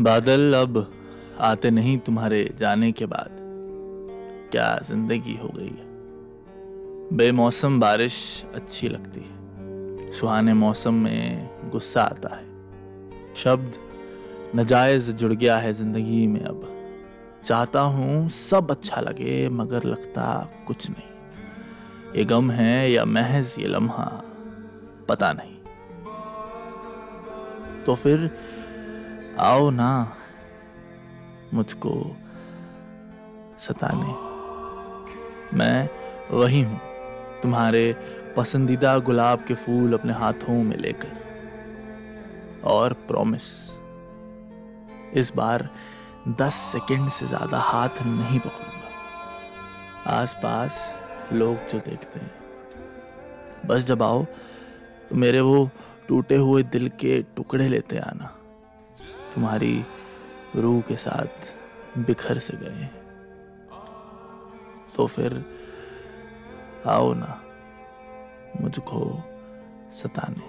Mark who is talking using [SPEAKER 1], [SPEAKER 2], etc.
[SPEAKER 1] बादल अब आते नहीं तुम्हारे जाने के बाद। क्या ज़िंदगी हो गई है? बेमौसम बारिश अच्छी लगती है। सुहाने मौसम में गुस्सा आता है। शब्द नजायज जुड़ गया है ज़िंदगी में अब। चाहता हूँ सब अच्छा लगे, मगर लगता कुछ नहीं। ये गम है या महज ये लम्हा, पता नहीं। तो फिर आओ ना, मुझको सताने। मैं वही हूँ, तुम्हारे पसंदीदा गुलाब के फूल अपने हाथों में लेकर। और प्रॉमिस इस बार दस सेकंड से ज़्यादा हाथ नहीं पकड़ूँगा। आसपास लोग जो देखते हैं। बस जब आओ तो मेरे वो टूटे हुए दिल के टुकड़े लेते आना। तुम्हारी रूह के साथ बिखर से गए तो फिर आओ ना मुझको सताने।